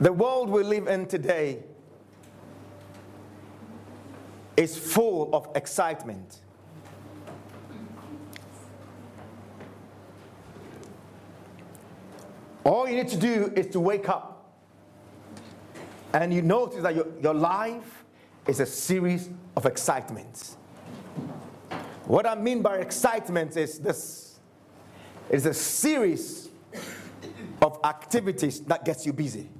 The world we live in today is full of excitement. All you need to do is to wake up and you notice that your, your life is a series of excitements. What I mean by excitement is this it's a series of activities that gets you busy.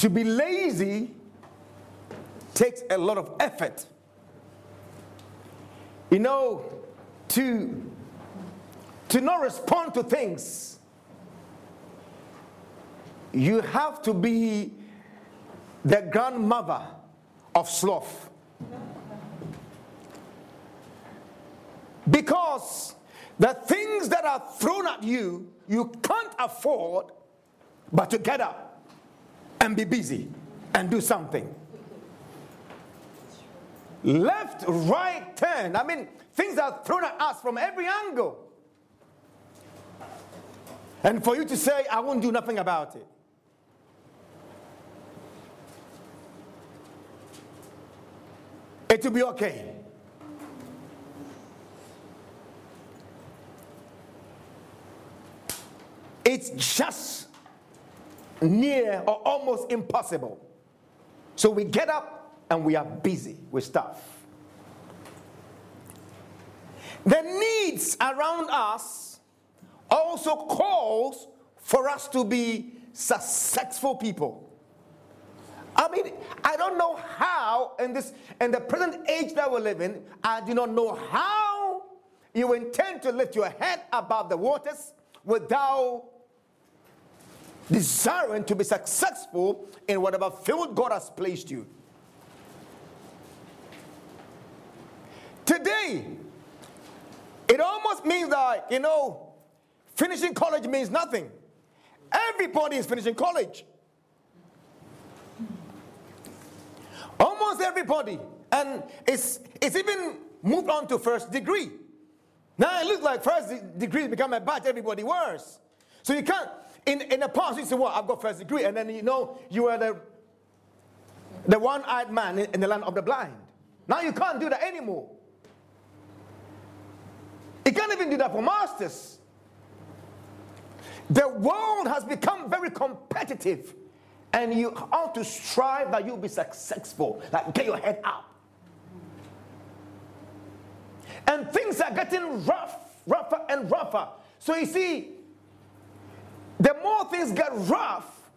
To be lazy takes a lot of effort. You know, to, to not respond to things, you have to be the grandmother of sloth. Because the things that are thrown at you, you can't afford but to get up and be busy and do something. Left, right, turn. I mean, things are thrown at us from every angle. And for you to say, I won't do nothing about it. It will be okay. It's just near or almost impossible. So we get up and we are busy with stuff. The needs around us also calls for us to be successful people. I mean, I don't know how in this in the present age that we live in, I do not know how you intend to lift your head above the waters without desiring to be successful in whatever field God has placed you. Today, it almost means that, you know, finishing college means nothing. Everybody is finishing college. Almost everybody. And it's, it's even moved on to first degree. Now it looks like first degree become a badge everybody wears. So you can't, in, in the past, you say, Well, I've got first degree. And then you know you were the, the one eyed man in, in the land of the blind. Now you can't do that anymore. You can't even do that for masters. The world has become very competitive, and you ought to strive that you'll be successful. Like, get your head up. And things are getting rough, rougher and rougher. So you see, the more things get rough,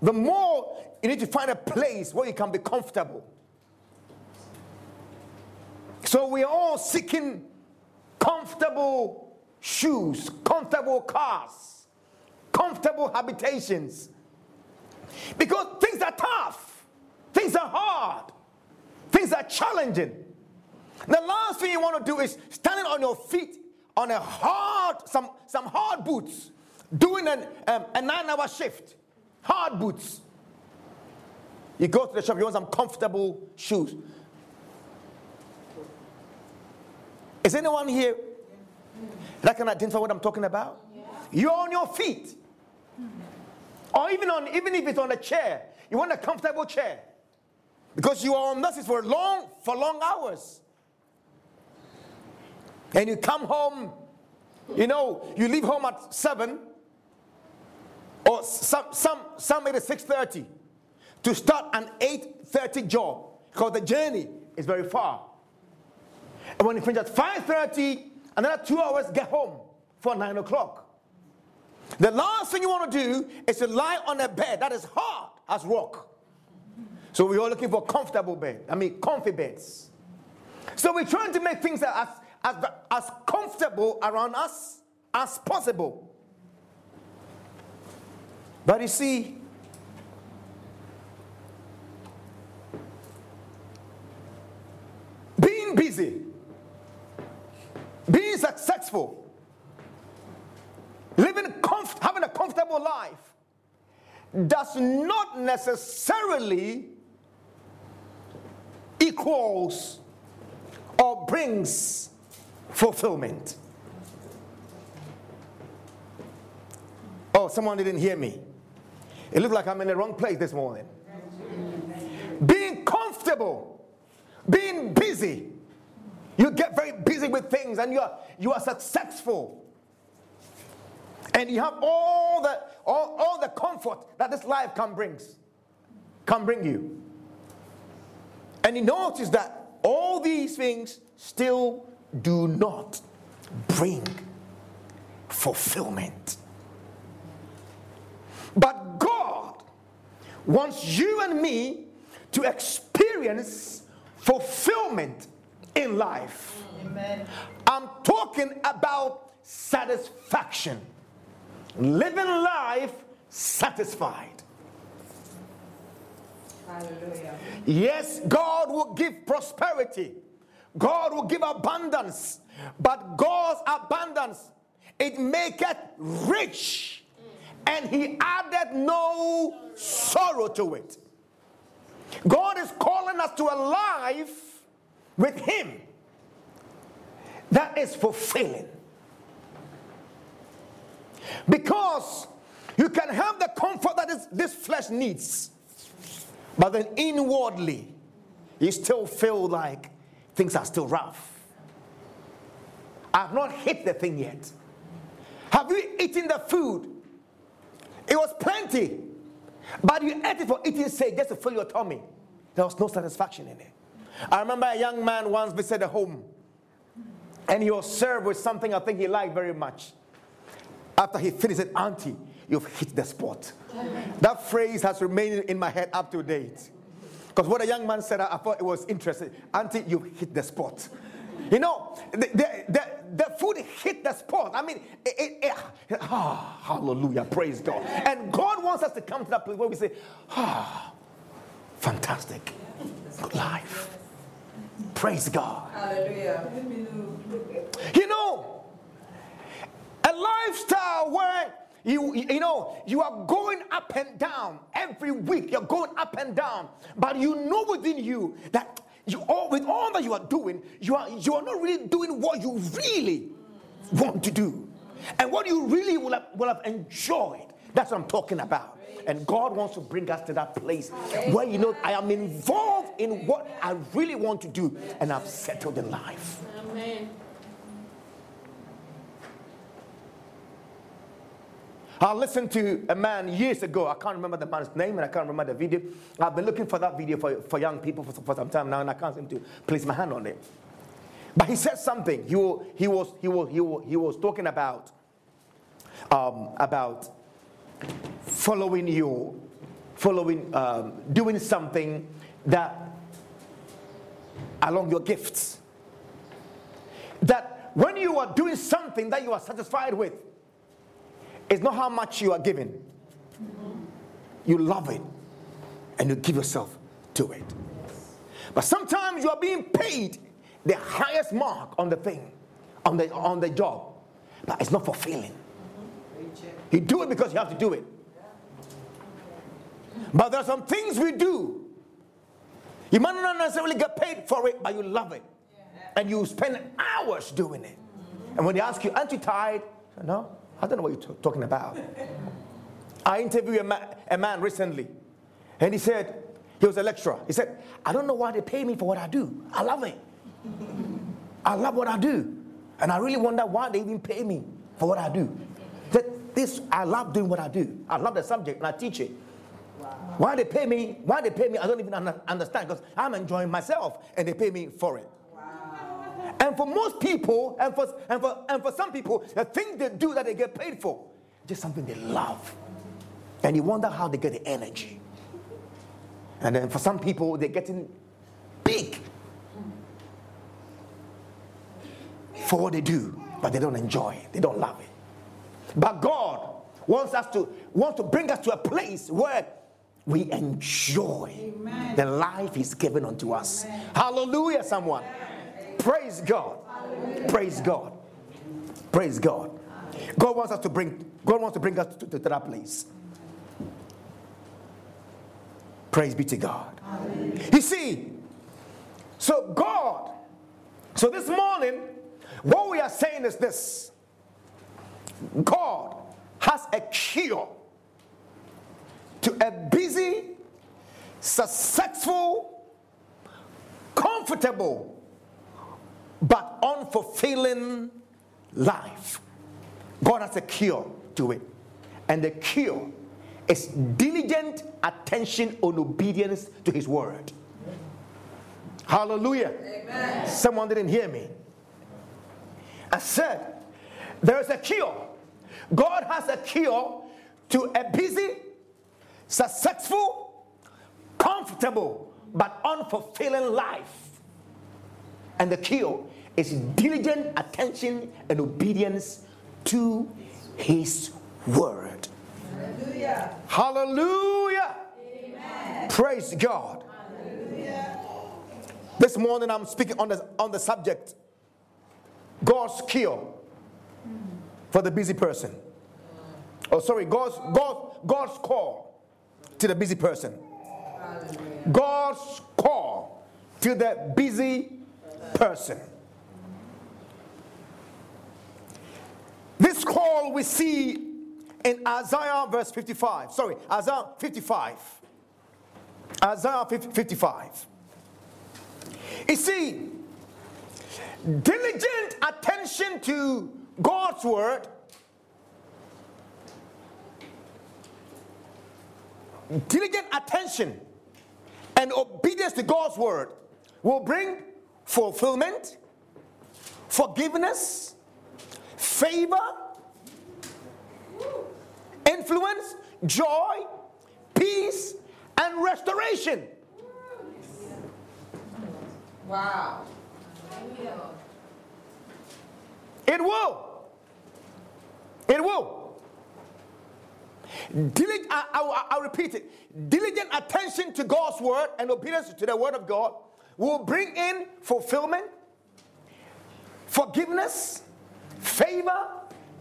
the more you need to find a place where you can be comfortable. So we are all seeking comfortable shoes, comfortable cars, comfortable habitations. Because things are tough, things are hard, things are challenging. The last thing you want to do is standing on your feet on a hard, some, some hard boots doing an, um, a nine hour shift, hard boots. You go to the shop, you want some comfortable shoes. Is anyone here that can identify what I'm talking about? Yeah. You're on your feet. Or even on even if it's on a chair, you want a comfortable chair. Because you are on this for long for long hours. And you come home, you know, you leave home at seven, or some, some, some it 6.30 to start an 8.30 job because the journey is very far. And when you finish at 5.30, another two hours, get home for 9 o'clock. The last thing you want to do is to lie on a bed that is hard as rock. So we're looking for comfortable bed. I mean, comfy beds. So we're trying to make things as, as, as comfortable around us as possible. But you see, being busy, being successful, living having a comfortable life does not necessarily equals or brings fulfillment. Oh, someone didn't hear me. It looked like I'm in the wrong place this morning. Being comfortable, being busy. You get very busy with things and you are, you are successful. And you have all the, all, all the comfort that this life can brings, can bring you. And you notice that all these things still do not bring fulfillment. But wants you and me to experience fulfillment in life. Amen. I'm talking about satisfaction. Living life satisfied. Hallelujah. Yes, God will give prosperity. God will give abundance. But God's abundance, it maketh rich. And he added no sorrow to it. God is calling us to a life with him that is fulfilling. Because you can have the comfort that this, flesh needs, but then inwardly, you still feel like things are still rough. I've not hit the thing yet. Have you eaten the food? It was plenty, but you ate it for eating sake just to fill your tummy. There was no satisfaction in it. I remember a young man once visited a home and he was served with something I think he liked very much. After he finished it, Auntie, you've hit the spot. That phrase has remained in my head up to date. Because what a young man said, I thought it was interesting. Auntie, you've hit the spot. You know, the, the, the, the food hit the spot. I mean, it, it, it, ah, hallelujah, praise God. And God wants us to come to that place where we say, ah, fantastic, good life. Praise God. Hallelujah. You know, a lifestyle where you, you know, you are going up and down every week. You're going up and down. But you know within you that you all with all that you are doing, you are you are not really doing what you really want to do. And what you really will have, will have enjoyed. That's what I'm talking about. And God wants to bring us to that place where you know I am involved in what I really want to do and I've settled in life. Amen. I listened to a man years ago. I can't remember the man's name and I can't remember the video. I've been looking for that video for, for young people for, for some time now and I can't seem to place my hand on it. But he said something. He, he, was, he, was, he, was, he was talking about, um, about following you, following, um, doing something that along your gifts. That when you are doing something that you are satisfied with, it's not how much you are giving. You love it and you give yourself to it. But sometimes you are being paid the highest mark on the thing, on the, on the job, but it's not fulfilling. You do it because you have to do it. But there are some things we do. You might not necessarily get paid for it, but you love it. And you spend hours doing it. And when they ask you, aren't you tired? No. I don't know what you're t- talking about. I interviewed a, ma- a man recently, and he said, he was a lecturer. He said, I don't know why they pay me for what I do. I love it. I love what I do. And I really wonder why they even pay me for what I do. That this, I love doing what I do. I love the subject and I teach it. Wow. Why they pay me, why they pay me, I don't even understand because I'm enjoying myself and they pay me for it. And for most people, and for, and, for, and for some people, the thing they do that they get paid for, just something they love. And you wonder how they get the energy. And then for some people, they're getting big for what they do, but they don't enjoy it, they don't love it. But God wants us to wants to bring us to a place where we enjoy Amen. the life He's given unto us. Amen. Hallelujah, someone. Praise God. Praise God. Praise God. God wants us to bring, God wants to bring us to, to, to that place. Praise be to God. You see, so God, so this morning, what we are saying is this God has a cure to a busy, successful, comfortable, but unfulfilling life. God has a cure to it. And the cure is diligent attention and obedience to His word. Hallelujah. Amen. Someone didn't hear me. I said, there is a cure. God has a cure to a busy, successful, comfortable, but unfulfilling life. And the cure is diligent attention and obedience to His word. Hallelujah. Hallelujah. Amen. Praise God. Hallelujah. This morning I'm speaking on the, on the subject God's cure for the busy person. Oh, sorry, God's, God, God's call to the busy person. God's call to the busy person. This call we see in Isaiah verse 55. Sorry, Isaiah 55. Isaiah 55. You see, diligent attention to God's word diligent attention and obedience to God's word will bring fulfillment, forgiveness, favor, influence, joy, peace, and restoration. Wow. It will. It will. Diligent, I, I, I'll repeat it. Diligent attention to God's word and obedience to the word of God will bring in fulfillment, forgiveness, favor,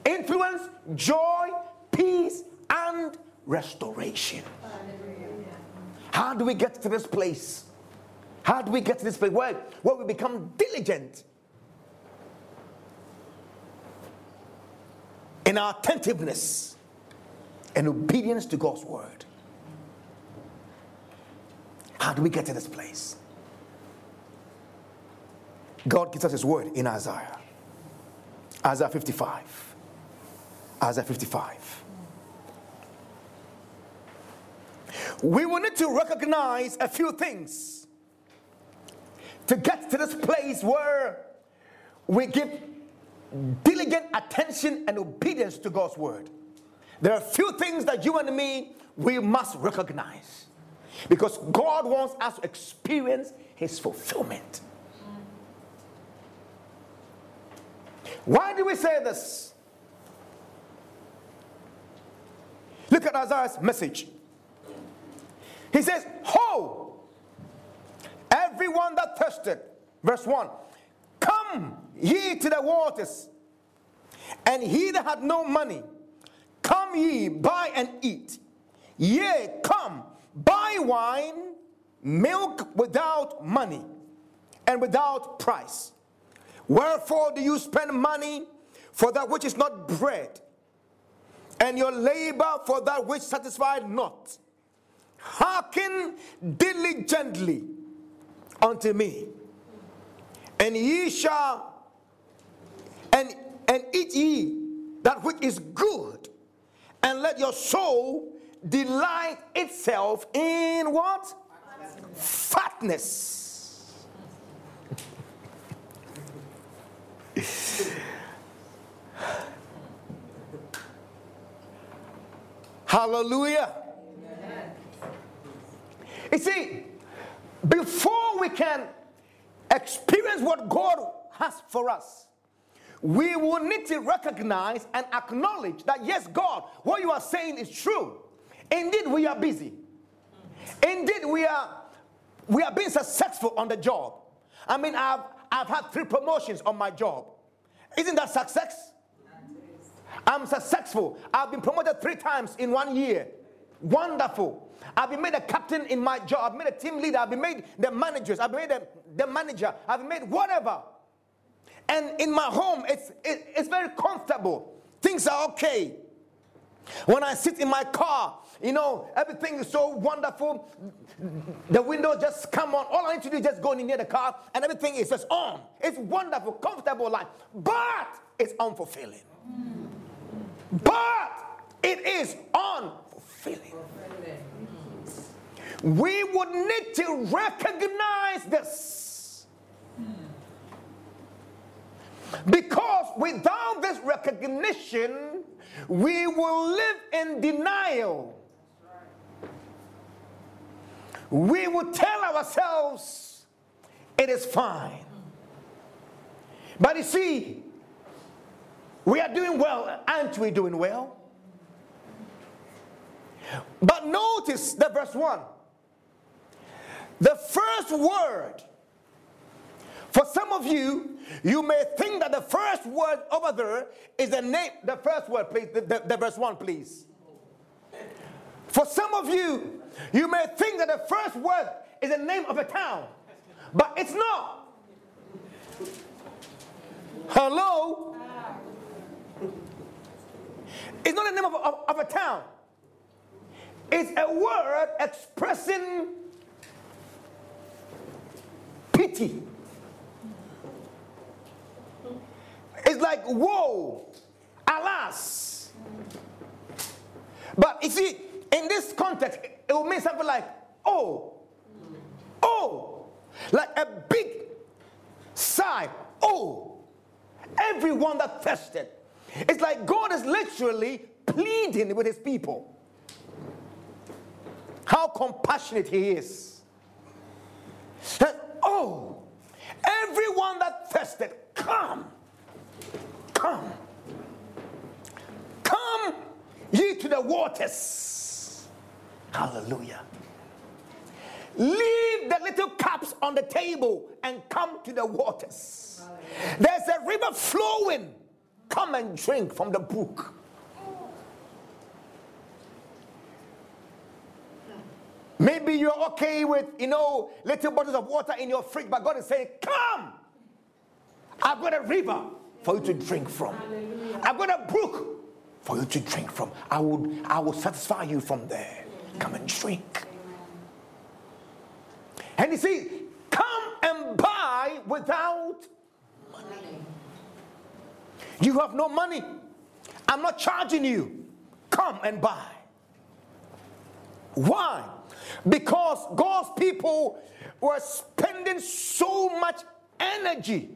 influence, joy, peace, and restoration. How do we get to this place? How do we get to this place where, where we become diligent in our attentiveness and obedience to God's word? How do we get to this place? God gives us His word in Isaiah. Isaiah 55. Isaiah 55. We will need to recognize a few things to get to this place where we give diligent attention and obedience to God's word. There are a few things that you and me we must recognize because God wants us to experience his fulfillment. Why do we say this? Look at Isaiah's message. He says, Ho, everyone that thirsted, verse 1, come ye to the waters, and he that had no money, come ye, buy and eat. Yea, come, buy wine, milk without money, and without price Wherefore do you spend money for that which is not bread, and your labor for that which satisfied not? Hearken diligently unto me, and ye shall, and, and eat ye that which is good, and let your soul delight itself in what? Fatness Hallelujah. Amen. You see, before we can experience what God has for us, we will need to recognize and acknowledge that, yes, God, what you are saying is true. Indeed, we are busy. Indeed, we are we are being successful on the job. I mean, I've I've had three promotions on my job. Isn't that success? I'm successful. I've been promoted three times in one year. Wonderful. I've been made a captain in my job. I've been made a team leader. I've been made the managers. I've been made the, the manager. I've been made whatever. And in my home, it's, it, it's very comfortable. Things are okay. When I sit in my car, you know, everything is so wonderful. The windows just come on. All I need to do is just go in near the car and everything is just on. It's wonderful, comfortable life. But it's unfulfilling. But it is unfulfilling. We would need to recognize this. Because without this recognition, we will live in denial. We will tell ourselves it is fine. But you see, we are doing well. Aren't we doing well? But notice the verse 1. The first word, for some of you, you may think that the first word over there is the name, the first word, please, the, the, the verse 1, please. For some of you, you may think that the first word is the name of a town, but it's not. Hello? It's not the name of, of, of a town. It's a word expressing pity. It's like, whoa, alas. But you see, in this context, it will mean something like, oh, oh, like a big sigh, oh, everyone that thirsted. It's like God is literally pleading with his people. How compassionate he is. oh, everyone that thirsted, come, come, come ye to the waters. Hallelujah. Leave the little cups on the table and come to the waters. There's a river flowing. Come and drink from the brook. Maybe you're okay with, you know, little bottles of water in your fridge, but God is saying, Come! I've got a river for you to drink from. I've got a brook for you to drink from. I would I will satisfy you from there. Come and drink. And you see, come and buy without money. You have no money. I'm not charging you. Come and buy. Why? Because God's people were spending so much energy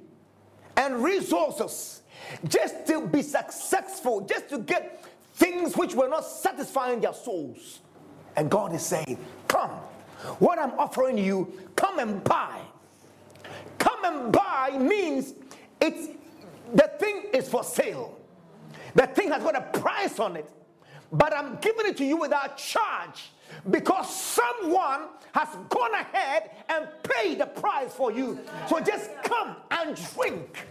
and resources just to be successful, just to get things which were not satisfying their souls. And God is saying, Come, what I'm offering you, come and buy. Come and buy means it's the thing is for sale. The thing has got a price on it, but I'm giving it to you without charge because someone has gone ahead and paid the price for you. So just come and drink,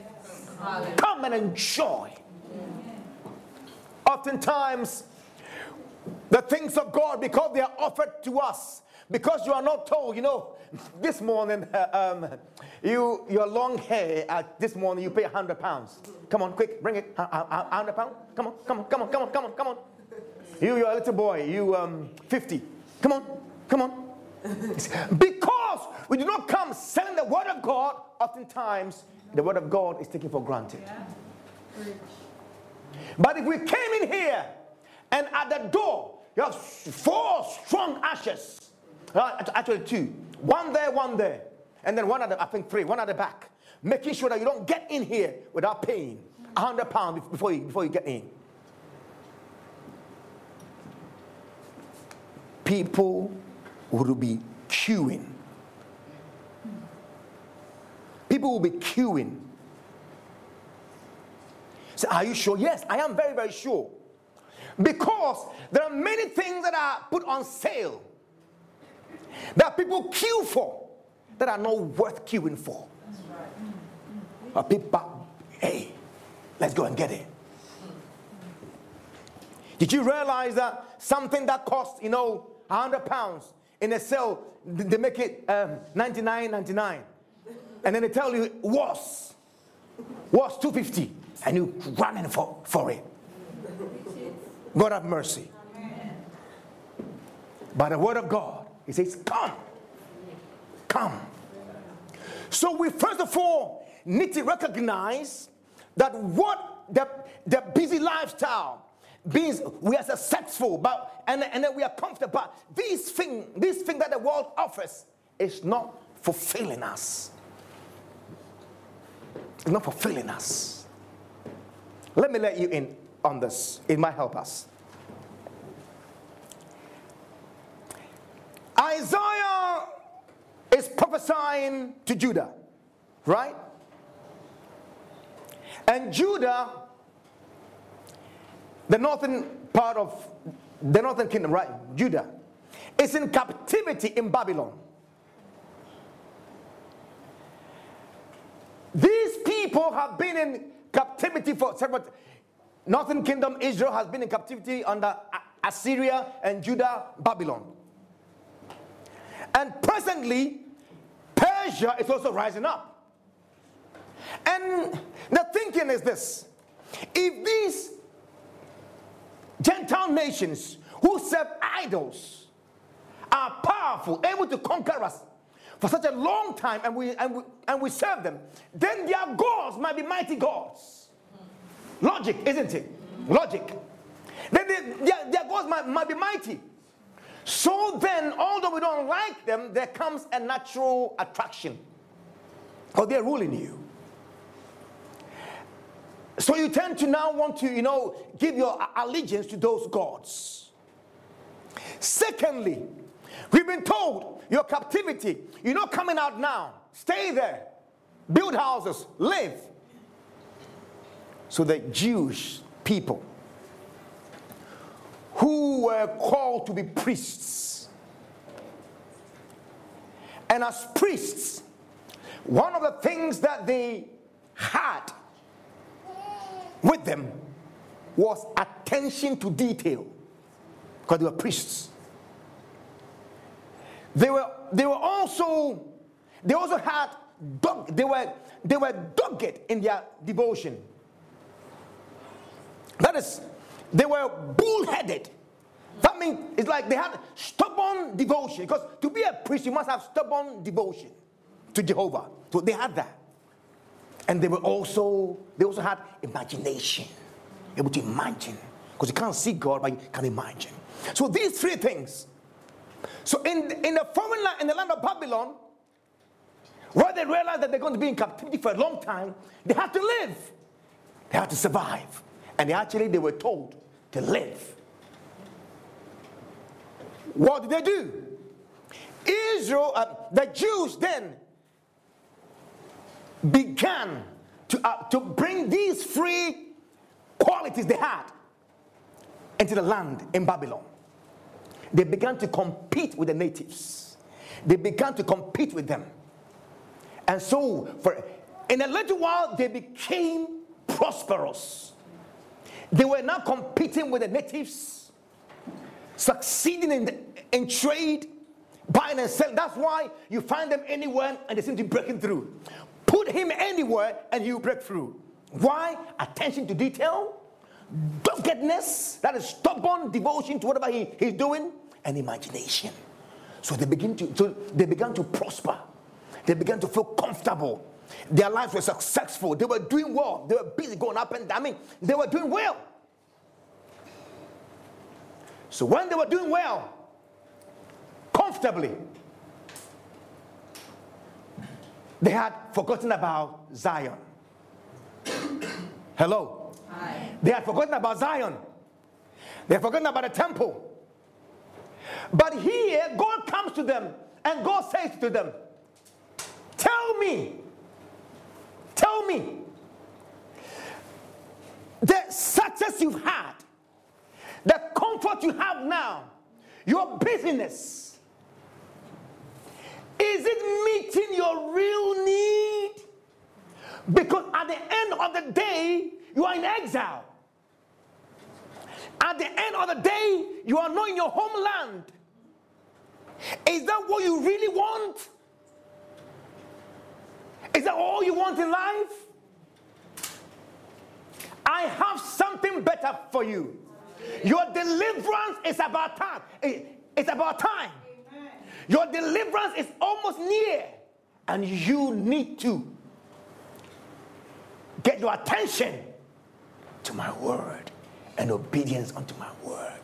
come and enjoy. Oftentimes, the things of God, because they are offered to us, because you are not told, you know, this morning, uh, um, you your long hair. Uh, this morning, you pay a hundred pounds. Come on, quick, bring it. A hundred pound. Come on, come on, come on, come on, come on, come on. You, you're a little boy. You um, fifty. Come on, come on. because we do not come selling the word of God, oftentimes the word of God is taken for granted. Yeah. But if we came in here and at the door, you have four strong ashes, actually two, one there, one there, and then one at the, I think three, one at the back, making sure that you don't get in here without paying a hundred pounds before you, before you get in. people will be queuing. People will be queuing. So, are you sure? Yes, I am very, very sure. Because there are many things that are put on sale that people queue for that are not worth queuing for. Right. people, hey, let's go and get it. Did you realize that something that costs, you know, 100 pounds in a sale, they make it um, 99 99 and then they tell you was was 250 and you running for, for it God have mercy. By the word of God, He says, Come. Come. So we first of all need to recognize that what the, the busy lifestyle means we are successful, but and, and we are comfortable. This thing, this thing that the world offers is not fulfilling us. It's not fulfilling us. Let me let you in on this. It might help us. Isaiah is prophesying to Judah, right? And Judah, the northern part of the northern kingdom, right? Judah, is in captivity in Babylon. These people have been in captivity for several. Northern kingdom Israel has been in captivity under Assyria and Judah, Babylon. And presently, Persia is also rising up. And the thinking is this if these Gentile nations who serve idols are powerful, able to conquer us for such a long time, and we, and we, and we serve them, then their gods might be mighty gods. Logic, isn't it? Logic. Then they, their, their gods might, might be mighty. So then, although we don't like them, there comes a natural attraction. Because they're ruling you. So you tend to now want to, you know, give your allegiance to those gods. Secondly, we've been told your captivity, you're not coming out now. Stay there, build houses, live. So the Jewish people who were called to be priests, and as priests, one of the things that they had with them was attention to detail because they were priests. They were, they were also, they also had, dog, they were, they were dogged in their devotion. That is, they were bullheaded. That means it's like they had stubborn devotion. Because to be a priest, you must have stubborn devotion to Jehovah. So they had that. And they were also, they also had imagination, able to imagine. Because you can't see God, but you can imagine. So these three things. So in, in the foreign land, in the land of Babylon, where they realized that they're going to be in captivity for a long time, they had to live. They had to survive. And actually, they were told to live. What did they do? Israel, uh, the Jews then began to, uh, to bring these free qualities they had into the land in Babylon. They began to compete with the natives. They began to compete with them. And so, for in a little while, they became prosperous. They were now competing with the natives, succeeding in, the, in trade, buying and selling. That's why you find them anywhere and they seem to be breaking through. Put him anywhere and he'll break through. Why? Attention to detail, doggedness, that is stubborn devotion to whatever he, he's doing, and imagination. So they begin to so they began to prosper. They began to feel comfortable. Their lives were successful. They were doing well. They were busy going up and down. I mean, they were doing well. So when they were doing well, comfortably, they had forgotten about Zion. Hello? Hi. They had forgotten about Zion. They had forgotten about the temple. But here, God comes to them and God says to them, Tell me, tell me, the success you've had, the comfort you have now, your business, is it meeting your real need? Because at the end of the day, you are in exile. At the end of the day, you are not in your homeland. Is that what you really want? Is that all you want in life? I have something better for you. Your deliverance is about time. Eh, it's about time. Your deliverance is almost near, and you need to get your attention to my word and obedience unto my word.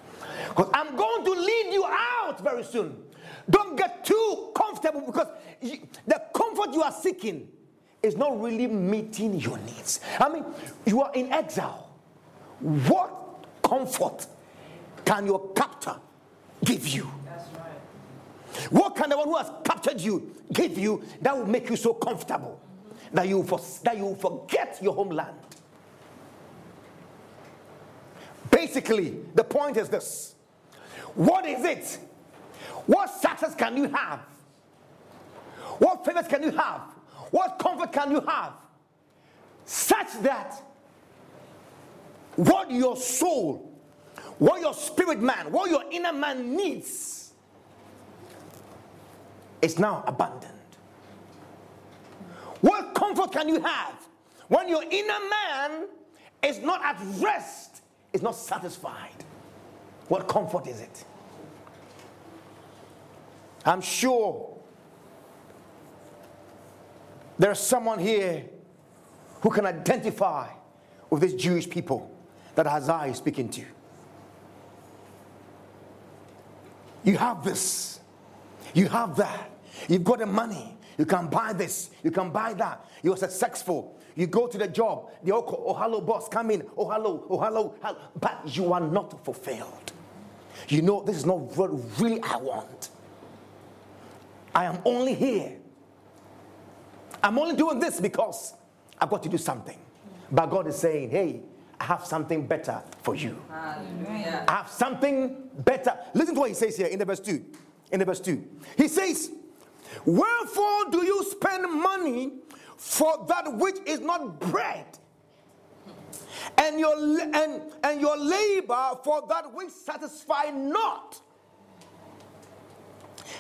Because I'm going to lead you out very soon. Don't get too comfortable because you, the comfort you are seeking is not really meeting your needs. I mean, you are in exile. What comfort can your captor give you? What can the one who has captured you give you that will make you so comfortable that you, for, that you forget your homeland? Basically, the point is this What is it? What success can you have? What favors can you have? What comfort can you have? Such that what your soul, what your spirit man, what your inner man needs is now abandoned. What comfort can you have when your inner man is not at rest, is not satisfied? What comfort is it? I'm sure there's someone here who can identify with these Jewish people that Isaiah is speaking to. You have this, you have that, you've got the money, you can buy this, you can buy that, you're successful. You go to the job, the oh, hello, boss, come in, oh, hello, oh, hello, hello. but you are not fulfilled. You know, this is not what really I want. I am only here. I'm only doing this because I've got to do something. But God is saying, hey, I have something better for you. Hallelujah. I have something better. Listen to what he says here in the verse 2. In the verse 2. He says, Wherefore do you spend money for that which is not bread? And your, and, and your labor for that which satisfy not.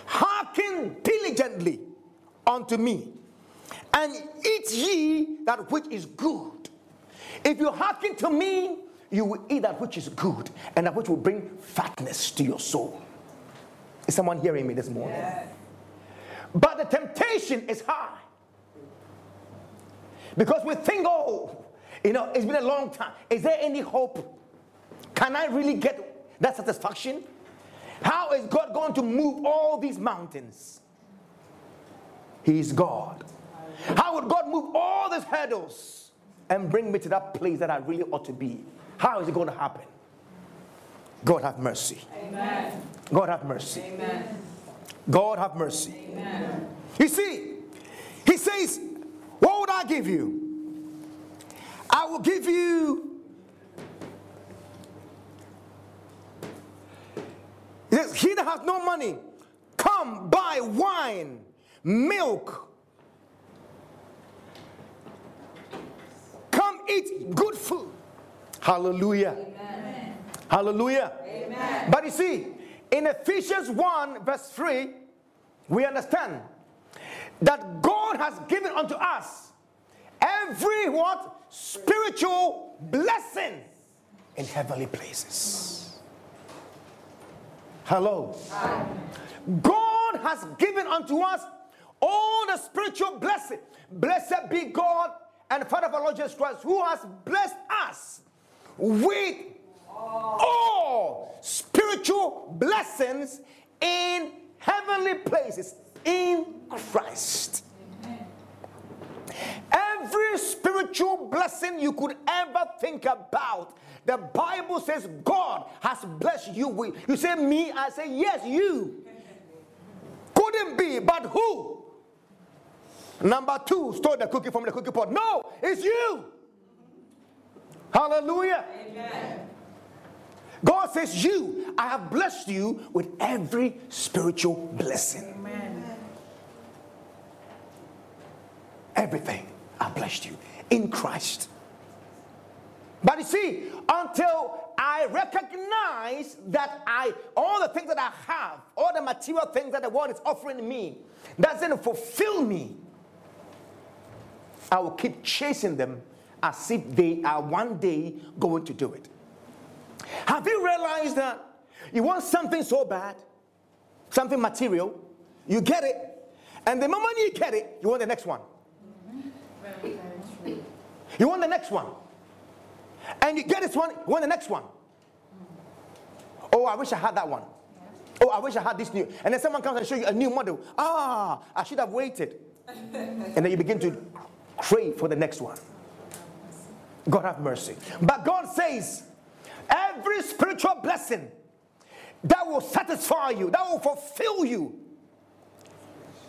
Hearken diligently unto me, and eat ye that which is good. If you hearken to me, you will eat that which is good, and that which will bring fatness to your soul. Is someone hearing me this morning? Yes. But the temptation is high. Because we think, oh, you know, it's been a long time. Is there any hope? Can I really get that satisfaction? How is God going to move all these mountains? He is God. How would God move all these hurdles and bring me to that place that I really ought to be? How is it going to happen? God have mercy. Amen. God have mercy. Amen. God have mercy. Amen. You see, he says, What would I give you? I will give you He He that has no money, come buy wine, milk. Come eat good food. Hallelujah. Amen. Hallelujah. Amen. But you see, in Ephesians 1, verse 3, we understand that God has given unto us every what? Spiritual blessing in heavenly places. Hello. Hi. God has given unto us all the spiritual blessing. Blessed be God and Father of our Lord Jesus Christ, who has blessed us with all spiritual blessings in heavenly places in Christ. Every spiritual blessing you could ever think about the Bible says God has blessed you with. You say me, I say yes, you. Couldn't be, but who? Number two stole the cookie from the cookie pot. No, it's you. Hallelujah. Amen. God says, You, I have blessed you with every spiritual blessing. Amen. Everything I blessed you in Christ. But you see, until I recognize that I, all the things that I have, all the material things that the world is offering me, doesn't fulfill me, I will keep chasing them as if they are one day going to do it. Have you realized that you want something so bad, something material, you get it, and the moment you get it, you want the next one. You want the next one. And you get this one, you want the next one. Oh, I wish I had that one. Oh, I wish I had this new. And then someone comes and show you a new model. Ah, I should have waited. and then you begin to crave for the next one. God have mercy. But God says, every spiritual blessing that will satisfy you, that will fulfill you,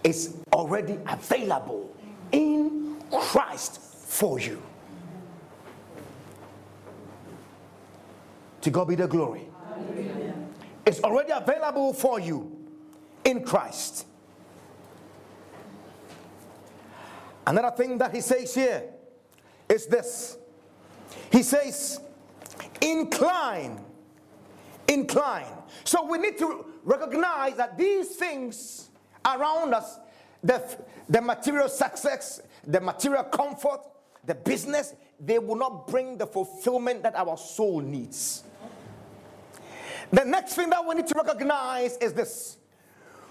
is already available in Christ for you. To God be the glory. It's already available for you in Christ. Another thing that he says here is this He says, incline, incline. So we need to recognize that these things around us, the, the material success, the material comfort, the business, they will not bring the fulfillment that our soul needs. The next thing that we need to recognize is this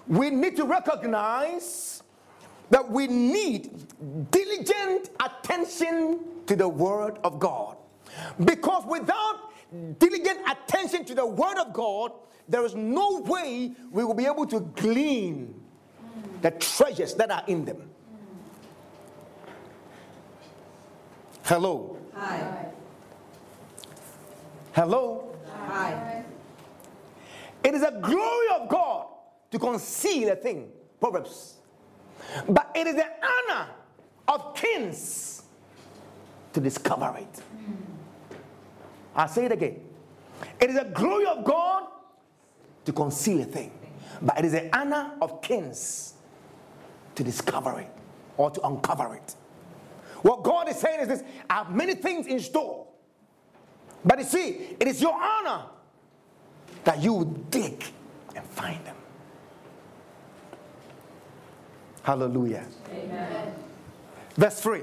we need to recognize that we need diligent attention to the Word of God. Because without diligent attention to the Word of God, there is no way we will be able to glean the treasures that are in them. Hello. Hi. Hello. Hi. It is a glory of God to conceal a thing. Proverbs. But it is the honor of kings to discover it. I'll say it again. It is a glory of God to conceal a thing. But it is the honor of kings to discover it or to uncover it. What God is saying is this I have many things in store. But you see, it is your honor that you dig and find them. Hallelujah. Amen. Verse 3.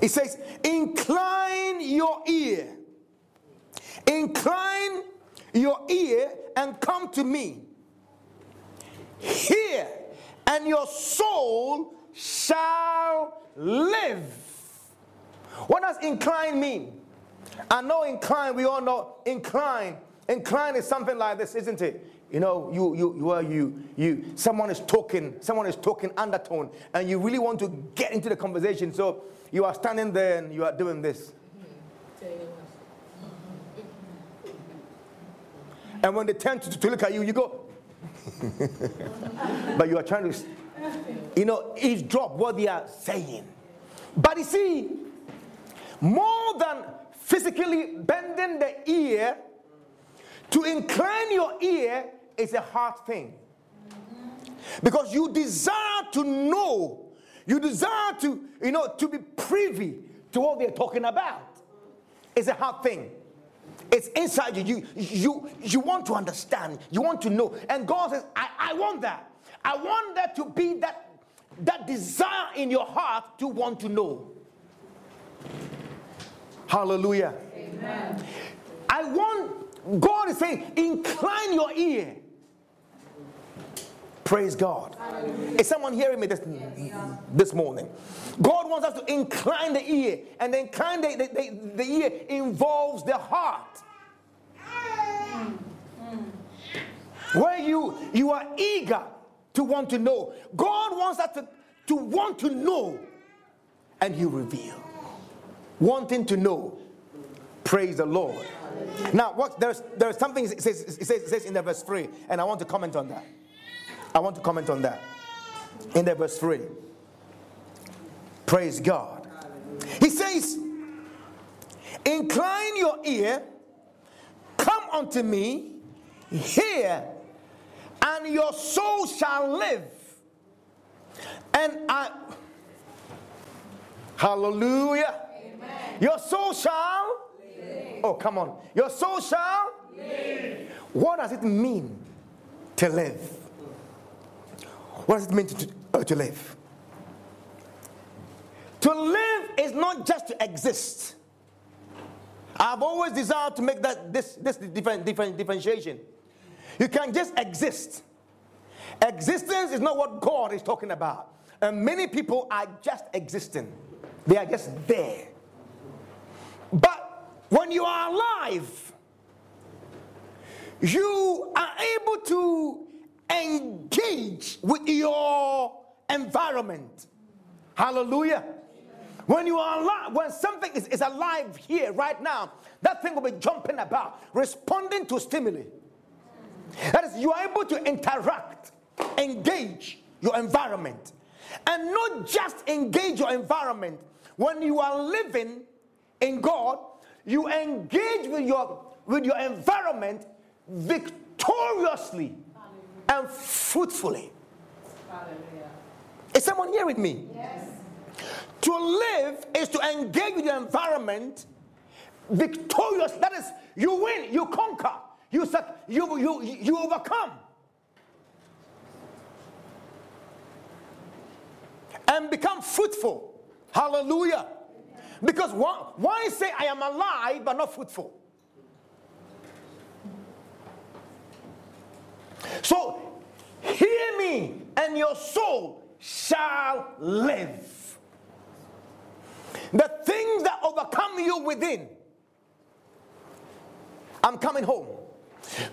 It says, Incline your ear. Incline your ear and come to me. Hear, and your soul shall live. What does incline mean? I know incline, we all know incline Incline is something like this, isn't it? You know, you you you are you you someone is talking, someone is talking undertone, and you really want to get into the conversation. So you are standing there and you are doing this. And when they turn to, to look at you, you go. but you are trying to, you know, eavesdrop what they are saying. But you see, more than physically bending the ear to incline your ear is a hard thing. Because you desire to know, you desire to, you know, to be privy to what they're talking about. It's a hard thing. It's inside you. You, you, you want to understand. You want to know. And God says, I, I want that. I want that to be that, that desire in your heart to want to know. Hallelujah. Amen. I want God is saying, incline your ear. Praise God. Is someone hearing me this, this morning? God wants us to incline the ear, and the incline the, the, the, the ear involves the heart. Where you you are eager to want to know. God wants us to, to want to know, and He reveal. Wanting to know. Praise the Lord. Now, what there's there's something it says, it says, it says in the verse 3, and I want to comment on that. I want to comment on that. In the verse 3. Praise God. He says, Incline your ear, come unto me, hear, and your soul shall live. And I, hallelujah, Amen. your soul shall Oh, come on. Your soul shall live. What does it mean to live? What does it mean to, uh, to live? To live is not just to exist. I've always desired to make that this this different different differentiation. You can just exist. Existence is not what God is talking about. And many people are just existing. They are just there. But when you are alive, you are able to engage with your environment. Hallelujah. When you are alive, when something is, is alive here right now, that thing will be jumping about, responding to stimuli. That is, you are able to interact, engage your environment. And not just engage your environment. When you are living in God, you engage with your, with your environment victoriously and fruitfully. Hallelujah. Is someone here with me? Yes. To live is to engage with your environment victorious. That is, you win, you conquer, you, you, you, you overcome. And become fruitful. Hallelujah. Because why, why say I am alive but not fruitful? So, hear me, and your soul shall live. The things that overcome you within. I'm coming home.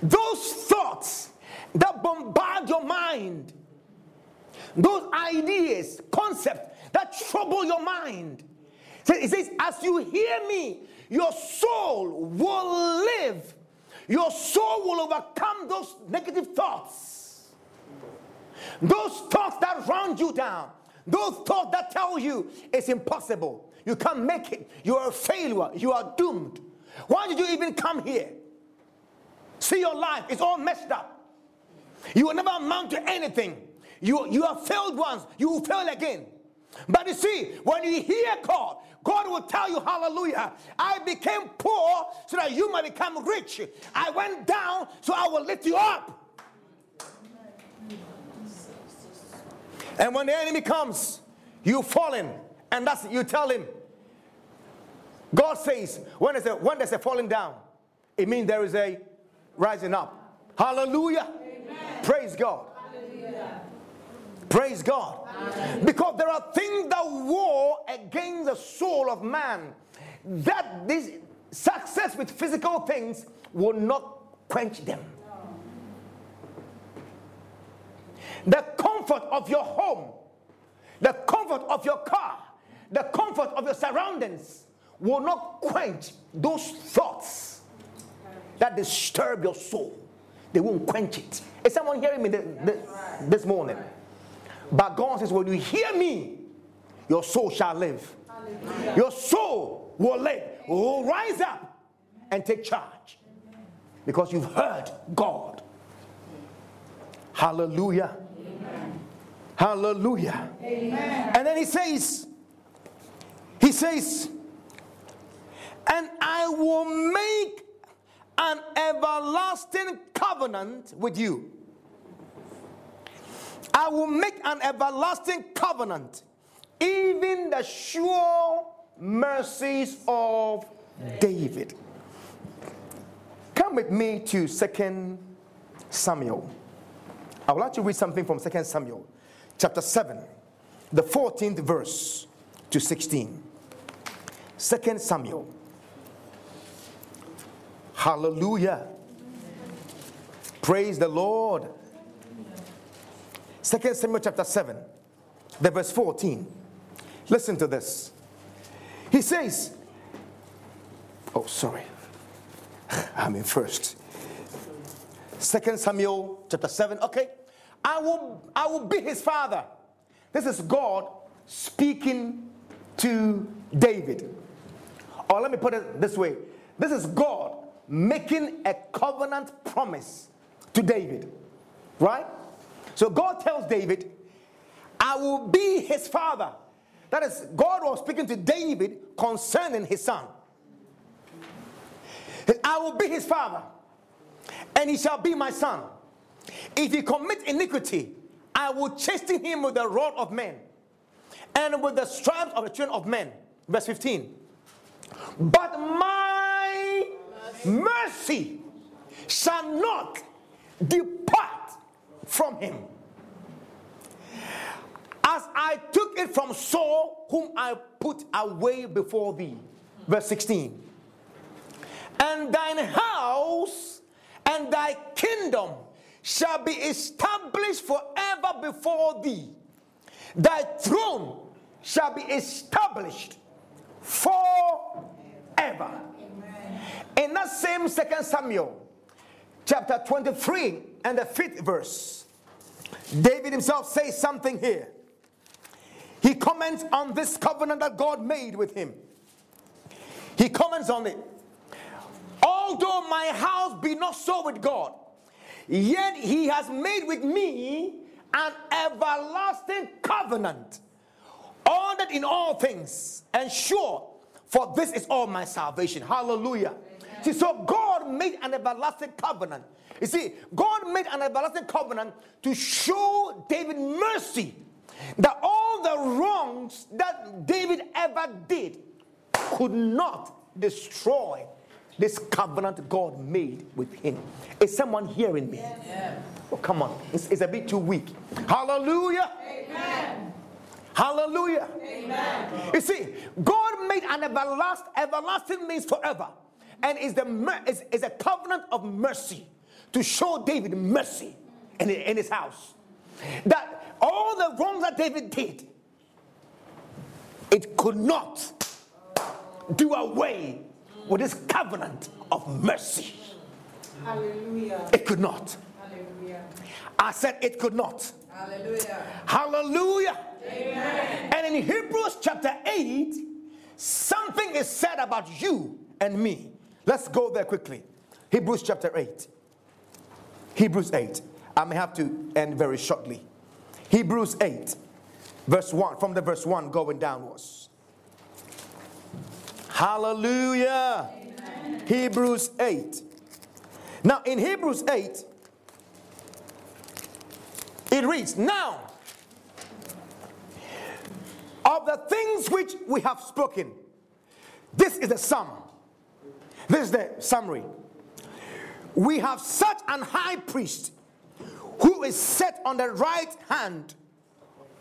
Those thoughts that bombard your mind, those ideas, concepts that trouble your mind. It says, as you hear me, your soul will live your soul will overcome those negative thoughts. Those thoughts that round you down. Those thoughts that tell you it's impossible. You can't make it. You are a failure. You are doomed. Why did you even come here? See your life. It's all messed up. You will never amount to anything. You, you have failed once. You will fail again. But you see, when you hear God, God will tell you, Hallelujah, I became poor so that you might become rich. I went down so I will lift you up. And when the enemy comes, you fall in, and that's you tell him. God says, when there's a, when there's a falling down, it means there is a rising up. Hallelujah. Amen. Praise God. Praise God. Because there are things that war against the soul of man that this success with physical things will not quench them. The comfort of your home, the comfort of your car, the comfort of your surroundings will not quench those thoughts that disturb your soul. They won't quench it. Is someone hearing me this morning? But God says, when you hear me, your soul shall live. Hallelujah. Your soul will live, will rise up and take charge because you've heard God. Hallelujah. Amen. Hallelujah. Amen. And then he says, he says, and I will make an everlasting covenant with you I will make an everlasting covenant, even the sure mercies of David. Come with me to Second Samuel. I would like to read something from Second Samuel, chapter 7, the 14th verse to 16. Second Samuel. Hallelujah. Praise the Lord. Second Samuel chapter 7, the verse 14. Listen to this. He says, Oh, sorry. I'm in first. Second Samuel chapter 7. Okay. I will I will be his father. This is God speaking to David. Or let me put it this way. This is God making a covenant promise to David. Right? So God tells David, I will be his father. That is, God was speaking to David concerning his son. I will be his father, and he shall be my son. If he commit iniquity, I will chasten him with the rod of men and with the stripes of the children of men. Verse 15. But my mercy shall not depart from him. As I took it from Saul, whom I put away before thee. Verse 16. And thine house and thy kingdom shall be established forever before thee. Thy throne shall be established forever. Amen. In that same second Samuel, chapter 23 and the fifth verse, David himself says something here. He comments on this covenant that God made with him. He comments on it. Although my house be not so with God, yet he has made with me an everlasting covenant, ordered in all things, and sure, for this is all my salvation. Hallelujah. See, so God made an everlasting covenant. You see, God made an everlasting covenant to show David mercy that all the wrongs that David ever did could not destroy this covenant God made with him. Is someone hearing me? Yeah. Oh, come on. It's, it's, a bit too weak. Hallelujah. Amen. Hallelujah. Amen. You see, God made an everlasting, everlasting means forever. And is the is, is a covenant of mercy to show David mercy in, in his house. That all the wrongs that David did, it could not do away with this covenant of mercy. Hallelujah. It could not. Hallelujah. I said it could not. Hallelujah. Hallelujah. Amen. And in Hebrews chapter 8, something is said about you and me. Let's go there quickly. Hebrews chapter 8. Hebrews 8. I may have to end very shortly. Hebrews 8, verse 1, from the verse 1 going downwards. Hallelujah. Amen. Hebrews 8. Now, in Hebrews 8, it reads, Now, of the things which we have spoken, this is the sum. This is the summary. We have such an high priest who is set on the right hand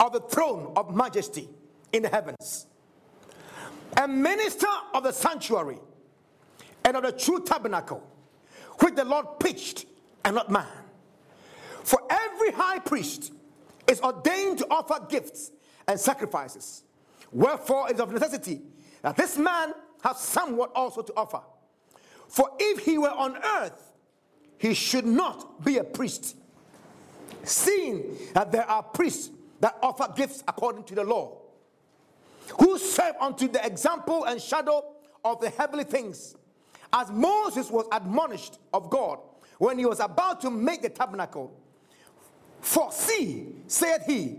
of the throne of majesty in the heavens a minister of the sanctuary and of the true tabernacle, which the Lord pitched and not man. For every high priest is ordained to offer gifts and sacrifices. Wherefore, it is of necessity that this man have somewhat also to offer. For if he were on earth, he should not be a priest, seeing that there are priests that offer gifts according to the law who serve unto the example and shadow of the heavenly things. As Moses was admonished of God when he was about to make the tabernacle. For see, said he,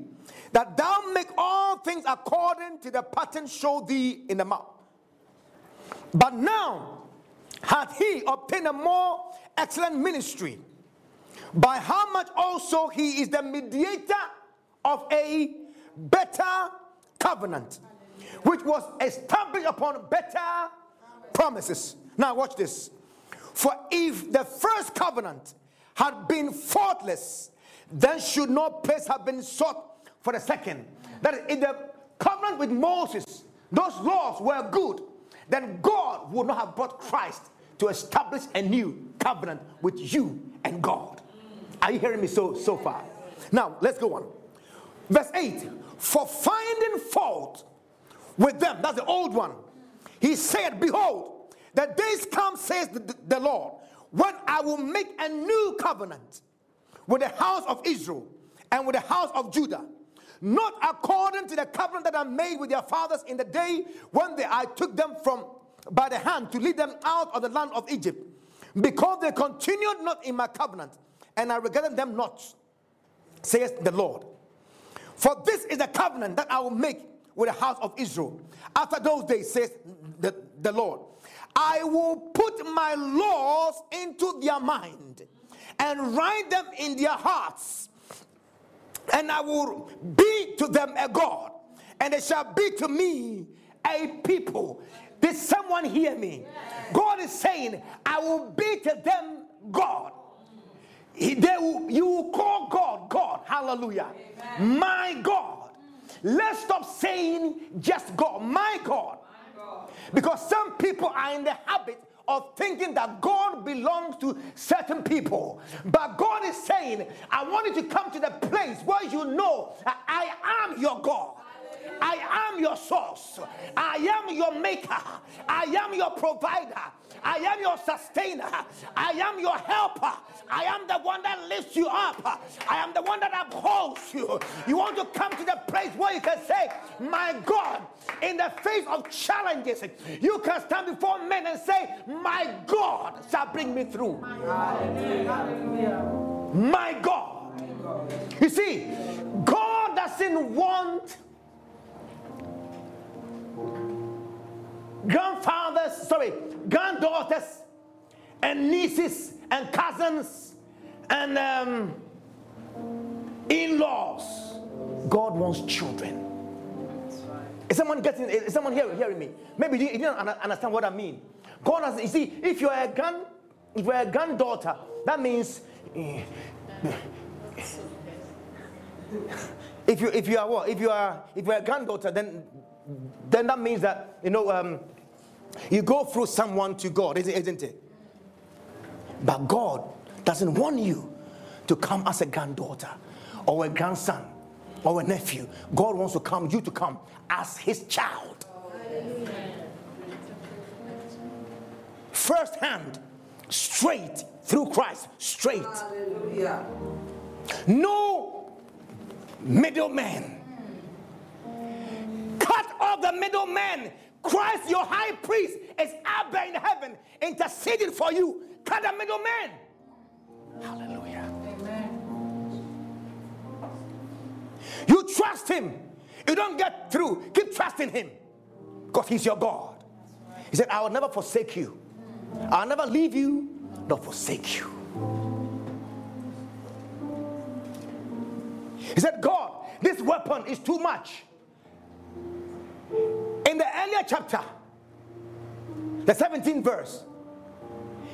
that thou make all things according to the pattern show thee in the mount. But now hath he obtained a more excellent ministry, by how much also he is the mediator of a better covenant which was established upon better promises. Now, watch this. For if the first covenant had been faultless, then should no place have been sought for the second. That in the covenant with Moses, those laws were good, then God would not have brought Christ to establish a new covenant with you and God. Are you hearing me so so far? Now let's go on. Verse 8 For finding fault with them. That's the old one. He said, Behold, the days come, says the, the Lord, when I will make a new covenant with the house of Israel and with the house of Judah, not according to the covenant that I made with their fathers in the day when they, I took them from by the hand to lead them out of the land of Egypt, because they continued not in my covenant, and I regarded them not, says the Lord. For this is the covenant that I will make with the house of Israel. After those days, says the, the Lord, I will put my laws into their mind and write them in their hearts. And I will be to them a God, and they shall be to me a people. Did someone hear me? God is saying, I will be to them God. He, they will, you will call God, God. Hallelujah. Amen. My God. Let's stop saying just God, my God. my God. Because some people are in the habit of thinking that God belongs to certain people. But God is saying, I want you to come to the place where you know I am your God. I am your source. I am your maker. I am your provider. I am your sustainer. I am your helper. I am the one that lifts you up. I am the one that upholds you. You want to come to the place where you can say, My God, in the face of challenges, you can stand before men and say, My God shall bring me through. My God. You see, God doesn't want grandfathers, sorry, granddaughters, and nieces and cousins and um, in laws. God wants children. Is someone getting? Is someone hearing, hearing me? Maybe you didn't understand what I mean. God has. You see, if you're a grand, if you're a granddaughter, that means. if you if you are what? If you are if you're a granddaughter, then then that means that you know um, you go through someone to God, isn't it? But God doesn't want you to come as a granddaughter or a grandson or a nephew. God wants to come, you to come as his child. First hand, straight through Christ, straight. No middleman. Cut off the middleman Christ, your high priest, is Abba in heaven, interceding for you. Cut the middleman. Hallelujah. Amen. You trust him. You don't get through. Keep trusting him. Because he's your God. He said, I will never forsake you. I'll never leave you nor forsake you. He said, God, this weapon is too much earlier chapter, the 17th verse,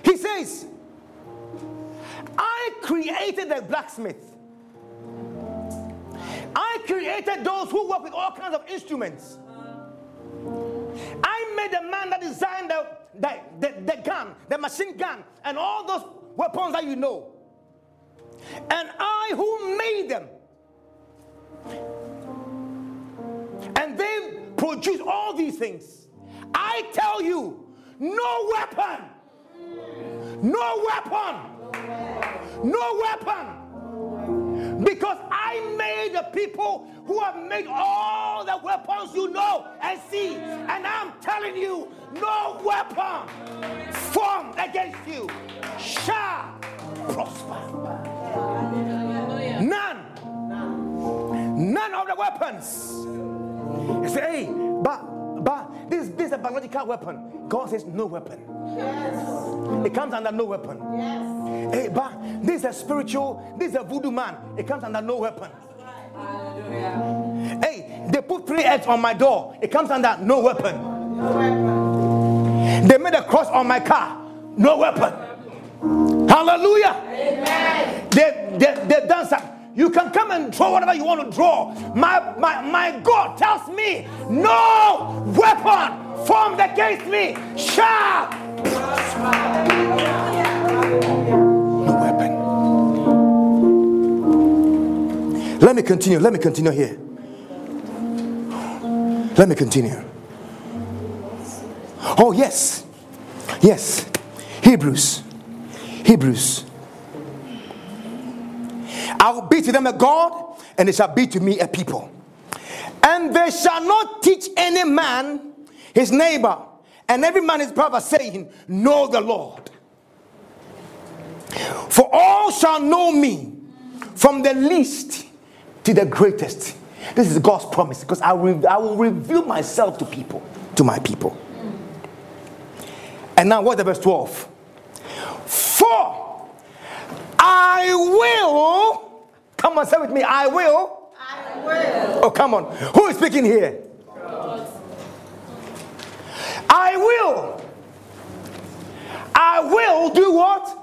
he says, I created the blacksmith. I created those who work with all kinds of instruments. I made the man that designed the, the, the, the gun, the machine gun, and all those weapons that you know. And I who made them. And they produce all these things. I tell you, no weapon, no weapon, no weapon. Because I made the people who have made all the weapons you know and see. And I'm telling you, no weapon formed against you shall prosper. None. None of the weapons say, hey, but but this, this is a biological weapon. God says no weapon. Yes. It comes under no weapon. Yes. Hey, but this is a spiritual, this is a voodoo man. It comes under no weapon. Hallelujah. Hey, they put three eggs on my door. It comes under no weapon. No weapon. They made a cross on my car. No weapon. Hallelujah. Amen. They, they, they done something. You can come and draw whatever you want to draw. My, my, my God tells me, no weapon formed against me shall. No weapon. Let me continue. Let me continue here. Let me continue. Oh, yes. Yes. Hebrews. Hebrews I will be to them a God, and they shall be to me a people. And they shall not teach any man his neighbor, and every man his brother, saying, Know the Lord. For all shall know me, from the least to the greatest. This is God's promise because I will, I will reveal myself to people, to my people. And now, what the verse 12? For I will Come on, say with me, I will. I will. Oh, come on. Who is speaking here? God. I will. I will do what?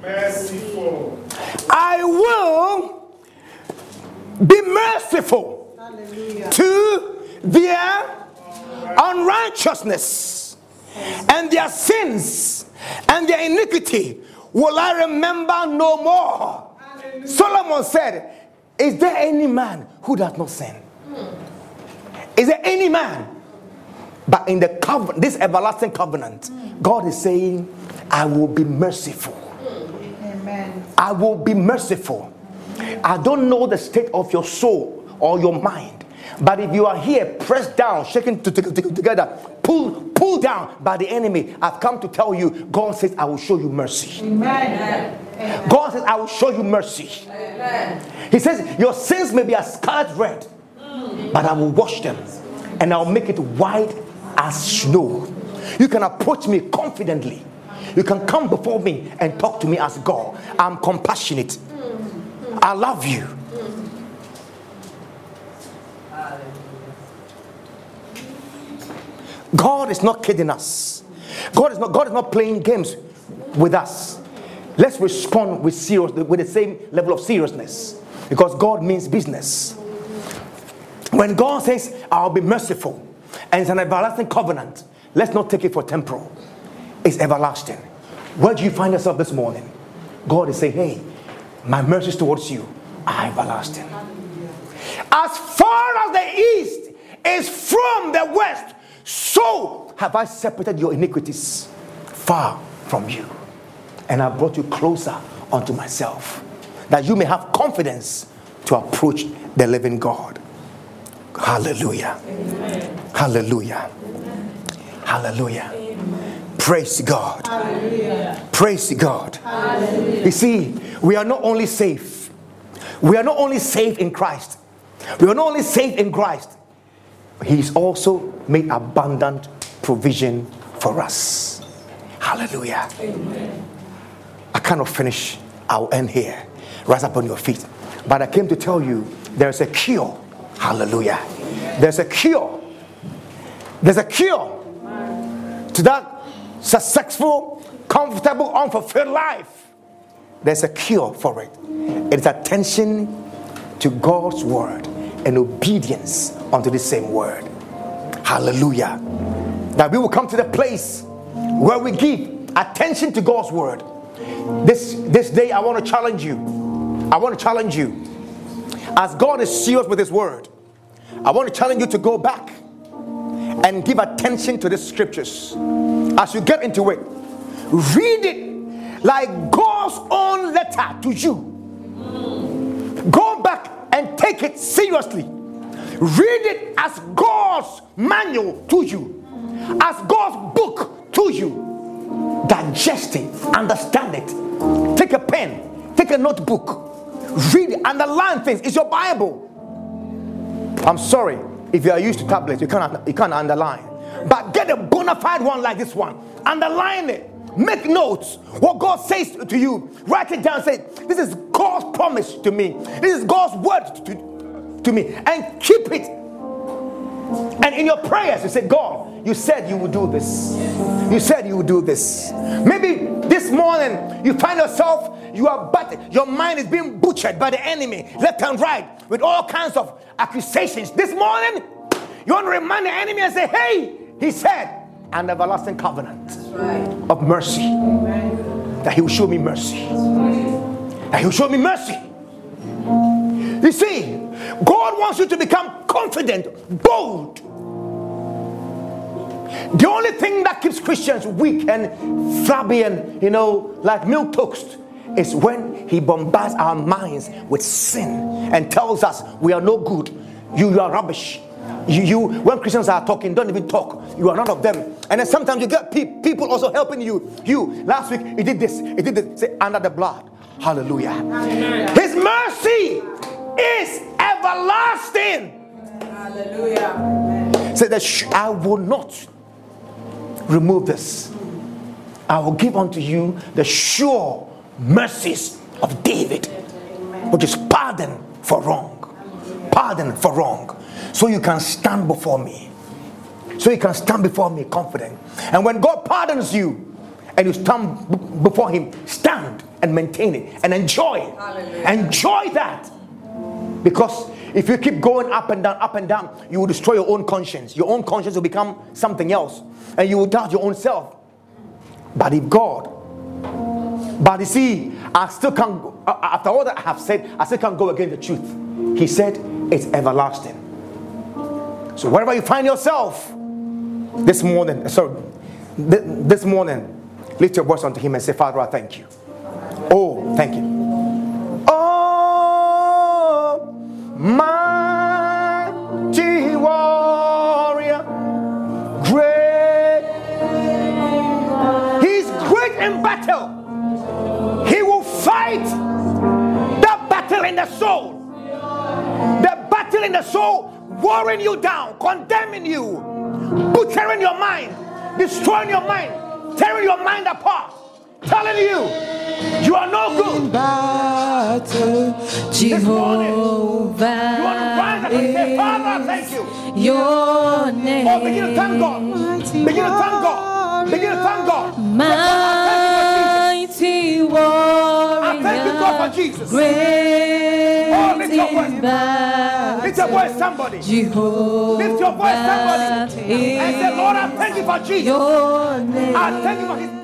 Merciful. I will be merciful Hallelujah. to their unrighteousness and their sins and their iniquity will I remember no more. Solomon said, Is there any man who does not sin? Is there any man? But in the covenant, this everlasting covenant, God is saying, I will be merciful. Amen. I will be merciful. I don't know the state of your soul or your mind, but if you are here pressed down, shaken to, to- to- together, pulled pulled down by the enemy, I've come to tell you, God says, I will show you mercy. Amen. God says, I will show you mercy. Amen. He says, Your sins may be as scarlet red, but I will wash them and I'll make it white as snow. You can approach me confidently. You can come before me and talk to me as God. I'm compassionate. I love you. God is not kidding us. God is not God is not playing games with us. Let's respond with serious with the same level of seriousness because God means business. When God says, I'll be merciful, and it's an everlasting covenant, let's not take it for temporal. It's everlasting. Where do you find yourself this morning? God is saying, Hey, my mercies towards you are everlasting. As far as the east is from the west, so have I separated your iniquities far from you. And I brought you closer unto myself, that you may have confidence to approach the living God. Hallelujah. Hallelujah. Hallelujah. Praise God. Praise God. You see, we are not only safe, we are not only safe in Christ, we are not only safe in Christ, He's also made abundant provision for us. Hallelujah. I cannot finish. I'll end here. Rise up on your feet. But I came to tell you there's a cure. Hallelujah. There's a cure. There's a cure to that successful, comfortable, unfulfilled life. There's a cure for it. It's attention to God's word and obedience unto the same word. Hallelujah. That we will come to the place where we give attention to God's word. This, this day, I want to challenge you. I want to challenge you. As God is serious with His word, I want to challenge you to go back and give attention to the scriptures. As you get into it, read it like God's own letter to you. Take it seriously. Read it as God's manual to you, as God's book to you. Digest it, understand it. Take a pen, take a notebook, read it, underline things. It's your Bible. I'm sorry if you are used to tablets, you can't, you can't underline. But get a bona fide one like this one, underline it. Make notes. What God says to you, write it down. Say, This is God's promise to me. This is God's word to, to me. And keep it. And in your prayers, you say, God, you said you would do this. You said you would do this. Maybe this morning you find yourself, you are but your mind is being butchered by the enemy, left and right, with all kinds of accusations. This morning, you want to remind the enemy and say, Hey, he said, an everlasting covenant of mercy. That he will show me mercy. That he will show me mercy. You see, God wants you to become confident, bold. The only thing that keeps Christians weak and flabby and, you know, like milk toast is when he bombards our minds with sin and tells us we are no good. You, you are rubbish. You, you, when Christians are talking, don't even talk. You are none of them. And then sometimes you get pe- people also helping you. You, last week, he did this, he did this. Say, under the blood. Hallelujah. His mercy is everlasting. Hallelujah. Say that sh- I will not remove this. I will give unto you the sure mercies of David, which is pardon for wrong. Pardon for wrong. So you can stand before me so you can stand before me confident. And when God pardons you and you stand before Him, stand and maintain it and enjoy it. Hallelujah. Enjoy that. Because if you keep going up and down, up and down, you will destroy your own conscience. Your own conscience will become something else, and you will doubt your own self. But if God, but you see, I still can't, go- after all that I have said, I still can't go against the truth. He said, it's everlasting. So wherever you find yourself this morning, sorry, this morning, lift your voice unto Him and say, Father, I thank you. Oh, thank you. Oh, mighty warrior, great. He's great in battle. He will fight the battle in the soul. The battle in the soul, warring you down, condemning you, butchering your mind, destroying your mind, tearing your mind apart, telling you you are no good. battle, Jehovah. You want to rise up and say, Father, thank you. Your name. Oh, begin to thank God. Begin to thank God. Begin to thank God. Mighty warrior. I thank you, God, for Jesus. Great Oh, lift your voice. Lift your voice, somebody. Jehovah. Lift your voice, somebody. And say, Lord, I thank you for Jesus. I thank you for his